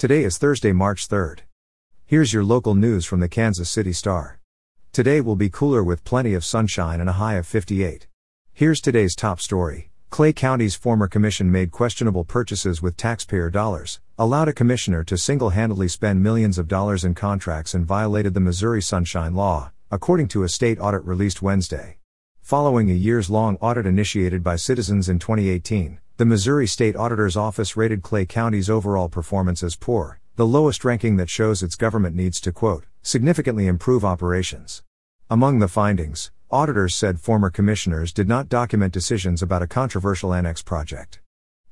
Today is Thursday, March 3rd. Here's your local news from the Kansas City Star. Today will be cooler with plenty of sunshine and a high of 58. Here's today's top story. Clay County's former commission made questionable purchases with taxpayer dollars, allowed a commissioner to single handedly spend millions of dollars in contracts, and violated the Missouri Sunshine Law, according to a state audit released Wednesday. Following a years long audit initiated by citizens in 2018, the Missouri State Auditor's Office rated Clay County's overall performance as poor, the lowest ranking that shows its government needs to, quote, significantly improve operations. Among the findings, auditors said former commissioners did not document decisions about a controversial annex project.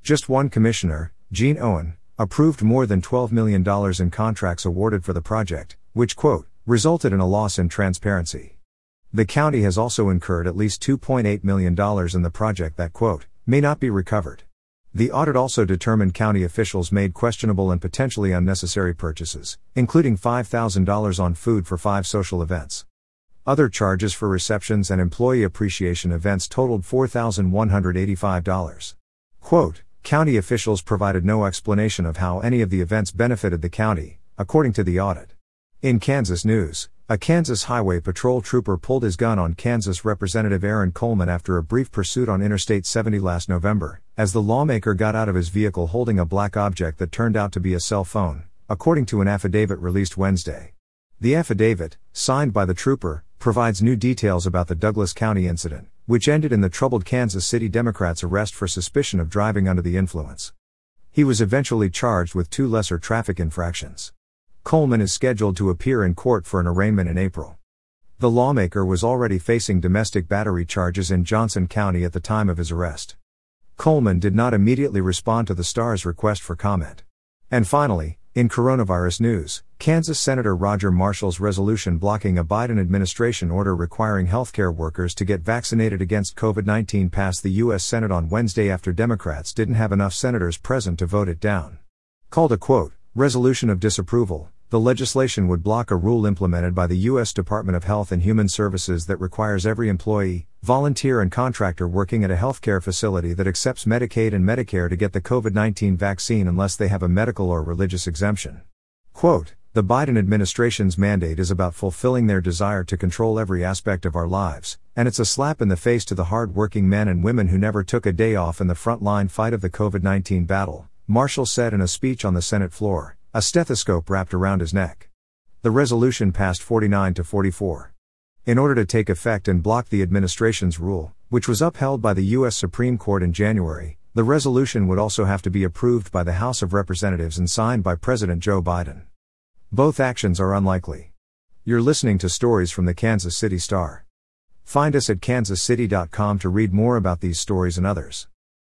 Just one commissioner, Gene Owen, approved more than $12 million in contracts awarded for the project, which, quote, resulted in a loss in transparency. The county has also incurred at least $2.8 million in the project that, quote, may not be recovered. The audit also determined county officials made questionable and potentially unnecessary purchases, including $5,000 on food for five social events. Other charges for receptions and employee appreciation events totaled $4,185. Quote, County officials provided no explanation of how any of the events benefited the county, according to the audit. In Kansas news, a Kansas Highway Patrol trooper pulled his gun on Kansas Representative Aaron Coleman after a brief pursuit on Interstate 70 last November, as the lawmaker got out of his vehicle holding a black object that turned out to be a cell phone, according to an affidavit released Wednesday. The affidavit, signed by the trooper, provides new details about the Douglas County incident, which ended in the troubled Kansas City Democrats' arrest for suspicion of driving under the influence. He was eventually charged with two lesser traffic infractions. Coleman is scheduled to appear in court for an arraignment in April. The lawmaker was already facing domestic battery charges in Johnson County at the time of his arrest. Coleman did not immediately respond to the Star's request for comment. And finally, in coronavirus news, Kansas Senator Roger Marshall's resolution blocking a Biden administration order requiring healthcare workers to get vaccinated against COVID 19 passed the U.S. Senate on Wednesday after Democrats didn't have enough senators present to vote it down. Called a quote, resolution of disapproval, the legislation would block a rule implemented by the U.S. Department of Health and Human Services that requires every employee, volunteer, and contractor working at a healthcare facility that accepts Medicaid and Medicare to get the COVID 19 vaccine unless they have a medical or religious exemption. Quote, the Biden administration's mandate is about fulfilling their desire to control every aspect of our lives, and it's a slap in the face to the hard working men and women who never took a day off in the front line fight of the COVID 19 battle, Marshall said in a speech on the Senate floor a stethoscope wrapped around his neck. The resolution passed 49 to 44. In order to take effect and block the administration's rule, which was upheld by the U.S. Supreme Court in January, the resolution would also have to be approved by the House of Representatives and signed by President Joe Biden. Both actions are unlikely. You're listening to stories from the Kansas City Star. Find us at kansascity.com to read more about these stories and others.